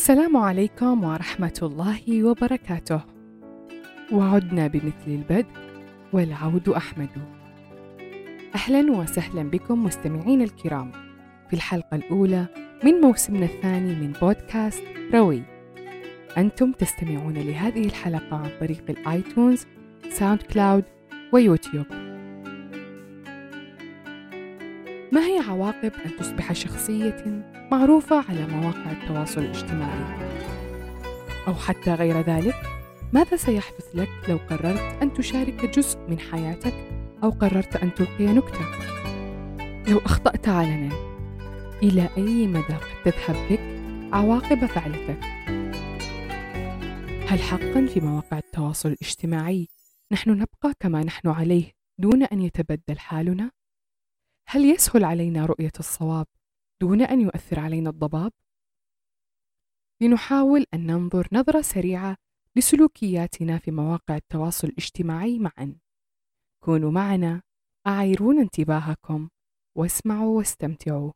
السلام عليكم ورحمة الله وبركاته. وعدنا بمثل البدء والعود أحمد. أهلا وسهلا بكم مستمعين الكرام في الحلقة الأولى من موسمنا الثاني من بودكاست روي. أنتم تستمعون لهذه الحلقة عن طريق ال iTunes، SoundCloud ويوتيوب. عواقب أن تصبح شخصية معروفة على مواقع التواصل الاجتماعي؟ أو حتى غير ذلك، ماذا سيحدث لك لو قررت أن تشارك جزء من حياتك أو قررت أن تلقي نكتة؟ لو أخطأت علنا، إلى أي مدى قد تذهب بك عواقب فعلتك؟ هل حقا في مواقع التواصل الاجتماعي نحن نبقى كما نحن عليه دون أن يتبدل حالنا؟ هل يسهل علينا رؤية الصواب دون أن يؤثر علينا الضباب؟ لنحاول أن ننظر نظرة سريعة لسلوكياتنا في مواقع التواصل الاجتماعي معا. كونوا معنا أعيرون انتباهكم واسمعوا واستمتعوا.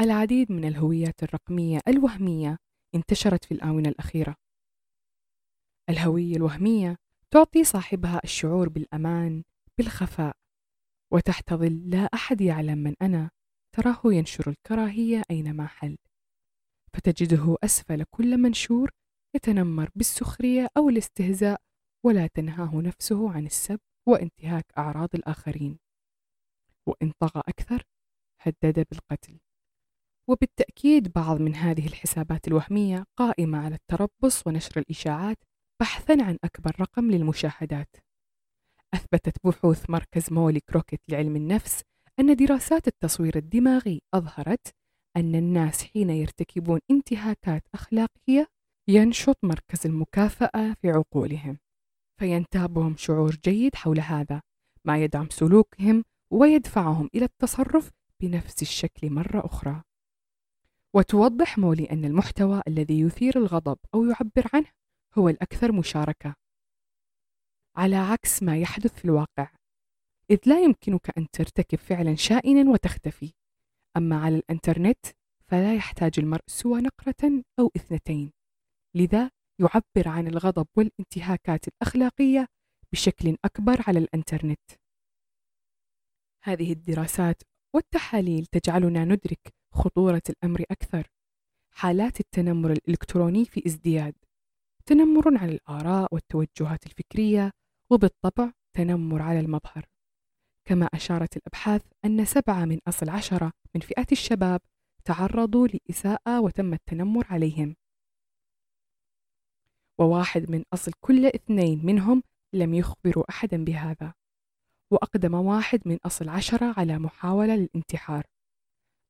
العديد من الهويات الرقمية الوهمية انتشرت في الآونة الأخيرة. الهوية الوهمية تعطي صاحبها الشعور بالأمان بالخفاء. وتحت ظل لا أحد يعلم من أنا تراه ينشر الكراهية أينما حل. فتجده أسفل كل منشور يتنمر بالسخرية أو الاستهزاء ولا تنهاه نفسه عن السب وانتهاك أعراض الآخرين. وإن طغى أكثر هدد بالقتل. وبالتأكيد بعض من هذه الحسابات الوهمية قائمة على التربص ونشر الإشاعات بحثا عن أكبر رقم للمشاهدات. أثبتت بحوث مركز مولي كروكيت لعلم النفس أن دراسات التصوير الدماغي أظهرت أن الناس حين يرتكبون انتهاكات أخلاقية ينشط مركز المكافأة في عقولهم فينتابهم شعور جيد حول هذا ما يدعم سلوكهم ويدفعهم إلى التصرف بنفس الشكل مرة أخرى. وتوضح مولي أن المحتوى الذي يثير الغضب أو يعبر عنه هو الأكثر مشاركة. على عكس ما يحدث في الواقع إذ لا يمكنك أن ترتكب فعلا شائنا وتختفي. أما على الإنترنت فلا يحتاج المرء سوى نقرة أو إثنتين لذا يعبر عن الغضب والانتهاكات الأخلاقية بشكل أكبر على الإنترنت. هذه الدراسات والتحاليل تجعلنا ندرك خطورة الأمر أكثر. حالات التنمر الإلكتروني في ازدياد. تنمر على الآراء والتوجهات الفكرية وبالطبع تنمر على المظهر. كما أشارت الأبحاث أن سبعة من أصل عشرة من فئة الشباب تعرضوا لإساءة وتم التنمر عليهم. وواحد من أصل كل اثنين منهم لم يخبروا أحدا بهذا. وأقدم واحد من أصل عشرة على محاولة للانتحار.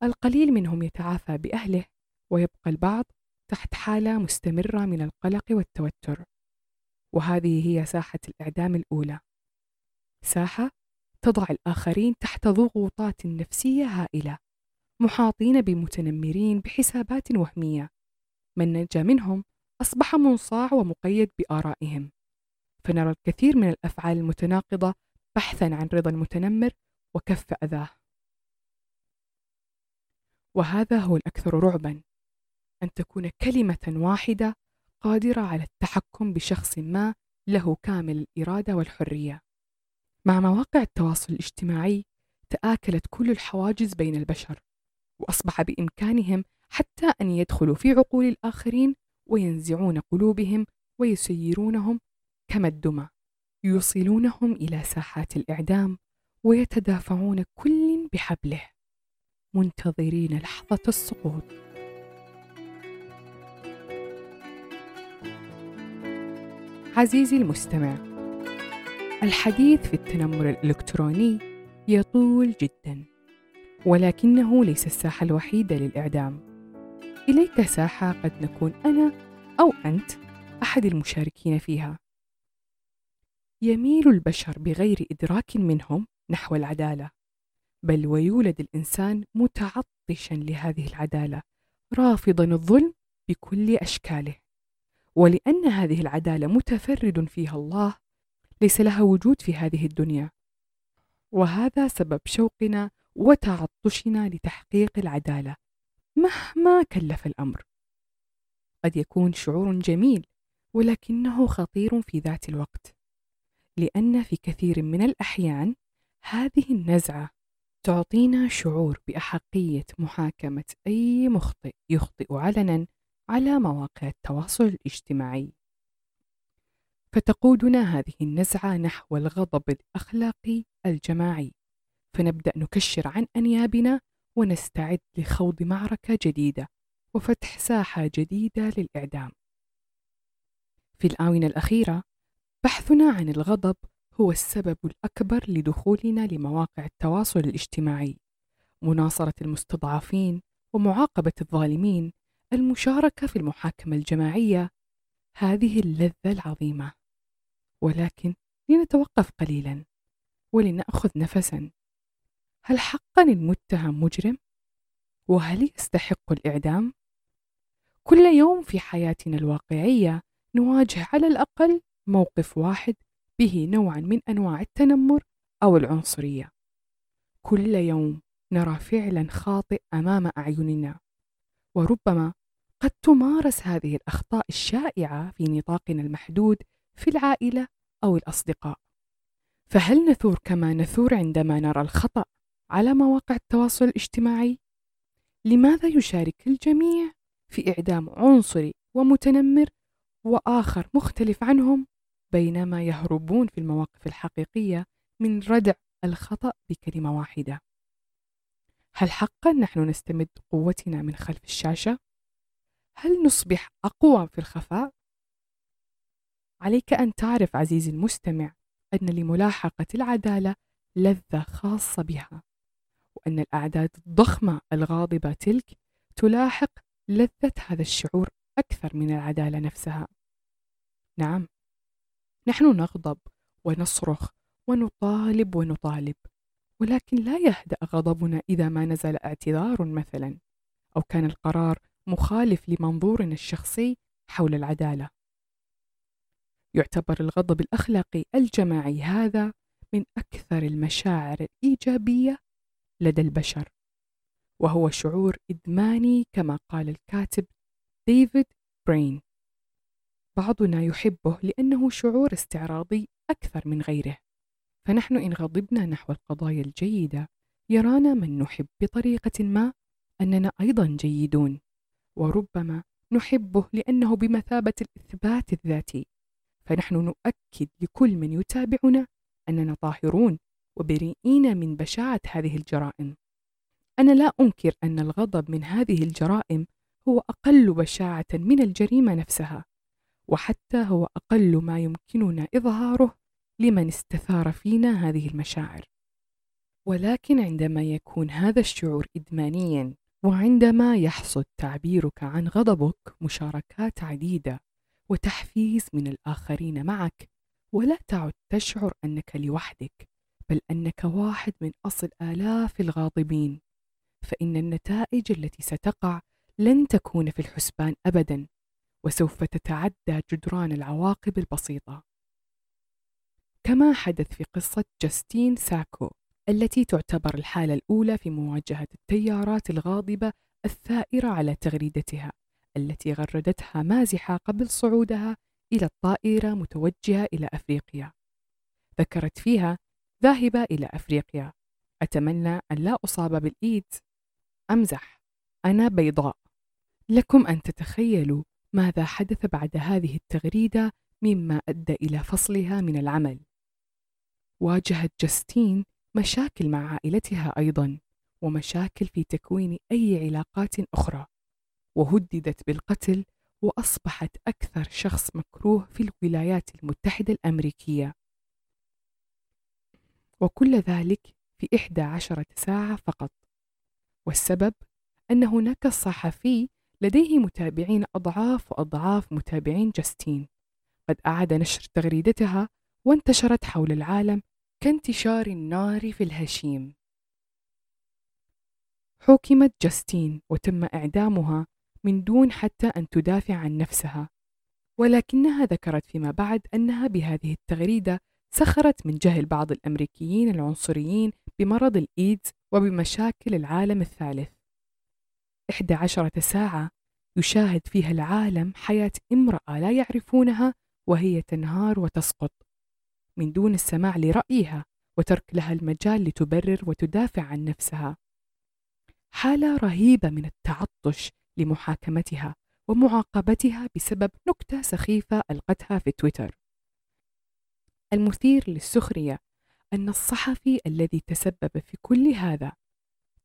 القليل منهم يتعافى بأهله ويبقى البعض تحت حالة مستمرة من القلق والتوتر. وهذه هي ساحة الإعدام الأولى. ساحة تضع الآخرين تحت ضغوطات نفسية هائلة محاطين بمتنمرين بحسابات وهمية. من نجا منهم أصبح منصاع ومقيد بآرائهم. فنرى الكثير من الأفعال المتناقضة بحثا عن رضا المتنمر وكف أذاه. وهذا هو الأكثر رعبا. أن تكون كلمة واحدة قادرة على التحكم بشخص ما له كامل الإرادة والحرية. مع مواقع التواصل الاجتماعي تآكلت كل الحواجز بين البشر، وأصبح بإمكانهم حتى أن يدخلوا في عقول الآخرين وينزعون قلوبهم ويسيرونهم كما الدمى، يوصلونهم إلى ساحات الإعدام ويتدافعون كل بحبله، منتظرين لحظة السقوط. عزيزي المستمع الحديث في التنمر الإلكتروني يطول جدا ولكنه ليس الساحة الوحيدة للإعدام. إليك ساحة قد نكون أنا أو أنت أحد المشاركين فيها. يميل البشر بغير إدراك منهم نحو العدالة بل ويولد الإنسان متعطشا لهذه العدالة رافضا الظلم بكل أشكاله. ولأن هذه العدالة متفرد فيها الله ليس لها وجود في هذه الدنيا. وهذا سبب شوقنا وتعطشنا لتحقيق العدالة مهما كلف الأمر. قد يكون شعور جميل ولكنه خطير في ذات الوقت لأن في كثير من الأحيان هذه النزعة تعطينا شعور بأحقية محاكمة أي مخطئ يخطئ علنا على مواقع التواصل الاجتماعي. فتقودنا هذه النزعة نحو الغضب الأخلاقي الجماعي. فنبدأ نكشر عن أنيابنا ونستعد لخوض معركة جديدة وفتح ساحة جديدة للإعدام. في الآونة الأخيرة بحثنا عن الغضب هو السبب الأكبر لدخولنا لمواقع التواصل الاجتماعي. مناصرة المستضعفين ومعاقبة الظالمين المشاركة في المحاكمة الجماعية هذه اللذة العظيمة ولكن لنتوقف قليلا ولنأخذ نفسا هل حقا المتهم مجرم؟ وهل يستحق الإعدام؟ كل يوم في حياتنا الواقعية نواجه على الأقل موقف واحد به نوعا من أنواع التنمر أو العنصرية كل يوم نرى فعلا خاطئ أمام أعيننا وربما قد تمارس هذه الأخطاء الشائعة في نطاقنا المحدود في العائلة أو الأصدقاء فهل نثور كما نثور عندما نرى الخطأ على مواقع التواصل الاجتماعي؟ لماذا يشارك الجميع في إعدام عنصري ومتنمر وآخر مختلف عنهم بينما يهربون في المواقف الحقيقية من ردع الخطأ بكلمة واحدة؟ هل حقا نحن نستمد قوتنا من خلف الشاشة؟ هل نصبح أقوى في الخفاء؟ عليك أن تعرف عزيزي المستمع أن لملاحقة العدالة لذة خاصة بها وأن الأعداد الضخمة الغاضبة تلك تلاحق لذة هذا الشعور أكثر من العدالة نفسها نعم نحن نغضب ونصرخ ونطالب ونطالب ولكن لا يهدأ غضبنا إذا ما نزل اعتذار مثلا أو كان القرار مخالف لمنظورنا الشخصي حول العدالة. يعتبر الغضب الأخلاقي الجماعي هذا من أكثر المشاعر الإيجابية لدى البشر وهو شعور إدماني كما قال الكاتب ديفيد برين. بعضنا يحبه لأنه شعور استعراضي أكثر من غيره فنحن إن غضبنا نحو القضايا الجيدة يرانا من نحب بطريقة ما أننا أيضا جيدون. وربما نحبه لأنه بمثابة الإثبات الذاتي. فنحن نؤكد لكل من يتابعنا أننا طاهرون وبريئين من بشاعة هذه الجرائم. أنا لا أنكر أن الغضب من هذه الجرائم هو أقل بشاعة من الجريمة نفسها وحتى هو أقل ما يمكننا إظهاره لمن استثار فينا هذه المشاعر. ولكن عندما يكون هذا الشعور إدمانيا وعندما يحصد تعبيرك عن غضبك مشاركات عديدة وتحفيز من الآخرين معك ولا تعد تشعر أنك لوحدك بل أنك واحد من أصل آلاف الغاضبين. فإن النتائج التي ستقع لن تكون في الحسبان أبدا وسوف تتعدى جدران العواقب البسيطة. كما حدث في قصة جاستين ساكو. التي تعتبر الحالة الأولى في مواجهة التيارات الغاضبة الثائرة على تغريدتها التي غردتها مازحة قبل صعودها إلى الطائرة متوجهة إلى أفريقيا. ذكرت فيها ذاهبة إلى أفريقيا. أتمنى أن لا أصاب بالإيدز أمزح. أنا بيضاء. لكم أن تتخيلوا ماذا حدث بعد هذه التغريدة مما أدى إلى فصلها من العمل. واجهت جاستين مشاكل مع عائلتها أيضا ومشاكل في تكوين أي علاقات أخرى. وهددت بالقتل وأصبحت أكثر شخص مكروه في الولايات المتحدة الأمريكية. وكل ذلك في إحدى عشرة ساعة فقط. والسبب؟ أن هناك صحفي لديه متابعين أضعاف وأضعاف متابعين جاستين. قد أعاد نشر تغريدتها وانتشرت حول العالم كانتشار النار في الهشيم. حُكمت جاستين وتم إعدامها من دون حتى أن تدافع عن نفسها ولكنها ذكرت فيما بعد أنها بهذه التغريدة سخرت من جهل بعض الأمريكيين العنصريين بمرض الإيدز وبمشاكل العالم الثالث. 11 ساعة يشاهد فيها العالم حياة امرأة لا يعرفونها وهي تنهار وتسقط. من دون السماع لرأيها وترك لها المجال لتبرر وتدافع عن نفسها. حالة رهيبة من التعطش لمحاكمتها ومعاقبتها بسبب نكتة سخيفة ألقتها في تويتر. المثير للسخرية أن الصحفي الذي تسبب في كل هذا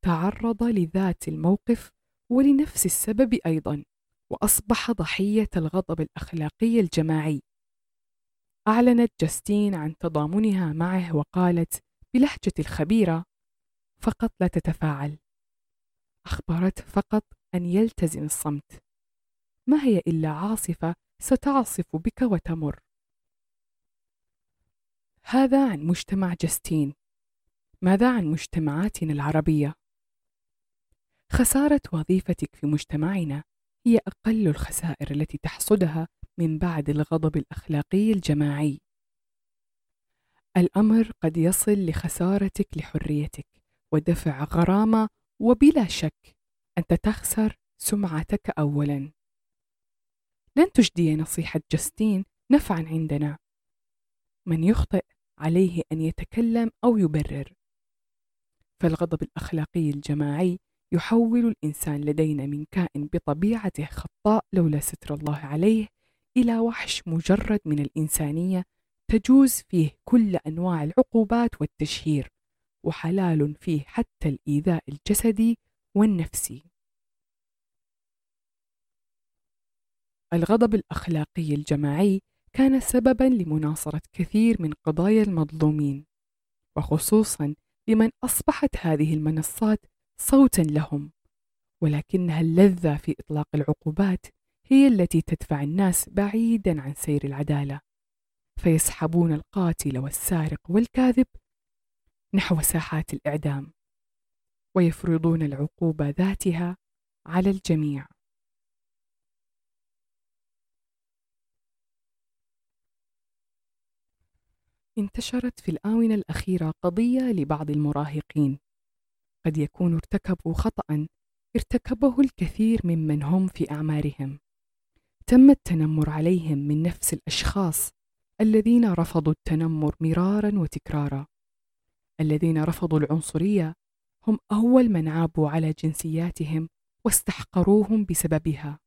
تعرض لذات الموقف ولنفس السبب أيضا وأصبح ضحية الغضب الأخلاقي الجماعي. أعلنت جاستين عن تضامنها معه وقالت بلهجة الخبيرة فقط لا تتفاعل. أخبرته فقط أن يلتزم الصمت. ما هي إلا عاصفة ستعصف بك وتمر. هذا عن مجتمع جاستين. ماذا عن مجتمعاتنا العربية؟ خسارة وظيفتك في مجتمعنا هي أقل الخسائر التي تحصدها من بعد الغضب الأخلاقي الجماعي. الأمر قد يصل لخسارتك لحريتك ودفع غرامة وبلا شك أنت تخسر سمعتك أولاً. لن تجدي نصيحة جاستين نفعا عندنا. من يخطئ عليه أن يتكلم أو يبرر. فالغضب الأخلاقي الجماعي يحول الإنسان لدينا من كائن بطبيعته خطاء لولا ستر الله عليه إلى وحش مجرد من الإنسانية تجوز فيه كل أنواع العقوبات والتشهير وحلال فيه حتى الإيذاء الجسدي والنفسي. الغضب الأخلاقي الجماعي كان سببا لمناصرة كثير من قضايا المظلومين، وخصوصا لمن أصبحت هذه المنصات صوتا لهم، ولكنها اللذة في إطلاق العقوبات هي التي تدفع الناس بعيدا عن سير العدالة، فيسحبون القاتل والسارق والكاذب نحو ساحات الإعدام، ويفرضون العقوبة ذاتها على الجميع. انتشرت في الآونة الأخيرة قضية لبعض المراهقين. قد يكون ارتكبوا خطأ ارتكبه الكثير ممن هم في أعمارهم. تم التنمر عليهم من نفس الأشخاص الذين رفضوا التنمر مرارا وتكرارا. الذين رفضوا العنصرية هم أول من عابوا على جنسياتهم واستحقروهم بسببها.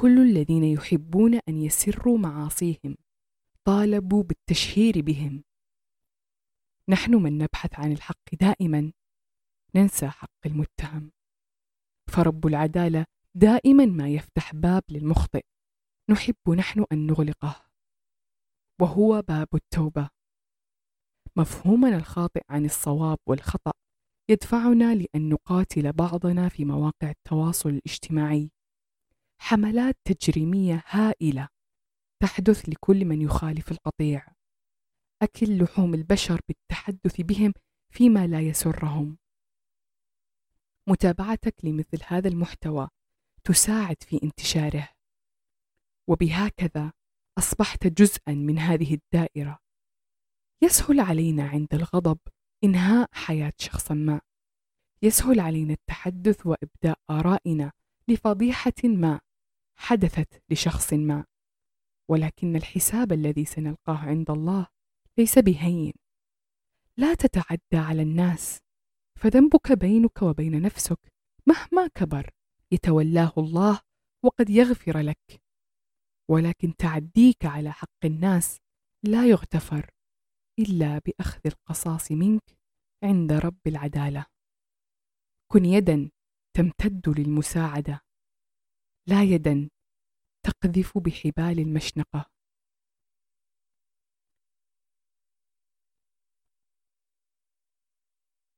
كل الذين يحبون أن يسروا معاصيهم طالبوا بالتشهير بهم. نحن من نبحث عن الحق دائما ننسى حق المتهم. فرب العدالة دائما ما يفتح باب للمخطئ. نحب نحن أن نغلقه. وهو باب التوبة. مفهومنا الخاطئ عن الصواب والخطأ يدفعنا لأن نقاتل بعضنا في مواقع التواصل الاجتماعي. حملات تجريمية هائلة تحدث لكل من يخالف القطيع. أكل لحوم البشر بالتحدث بهم فيما لا يسرهم. متابعتك لمثل هذا المحتوى تساعد في انتشاره. وبهكذا أصبحت جزءا من هذه الدائرة. يسهل علينا عند الغضب إنهاء حياة شخص ما. يسهل علينا التحدث وإبداء آرائنا لفضيحة ما حدثت لشخص ما. ولكن الحساب الذي سنلقاه عند الله ليس بهين. لا تتعدى على الناس. فذنبك بينك وبين نفسك مهما كبر. يتولاه الله وقد يغفر لك. ولكن تعديك على حق الناس لا يغتفر إلا بأخذ القصاص منك عند رب العدالة. كن يدا تمتد للمساعدة لا يدا تقذف بحبال المشنقة.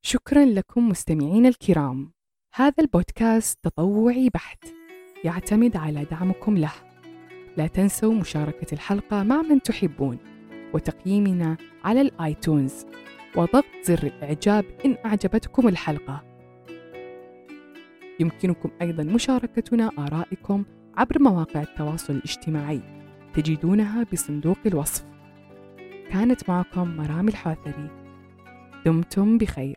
شكرا لكم مستمعين الكرام. هذا البودكاست تطوعي بحت يعتمد على دعمكم له. لا تنسوا مشاركة الحلقة مع من تحبون وتقييمنا على الآيتونز وضغط زر الإعجاب إن أعجبتكم الحلقة. يمكنكم أيضا مشاركتنا آرائكم عبر مواقع التواصل الاجتماعي تجدونها بصندوق الوصف. كانت معكم مرام الحاثري دمتم بخير.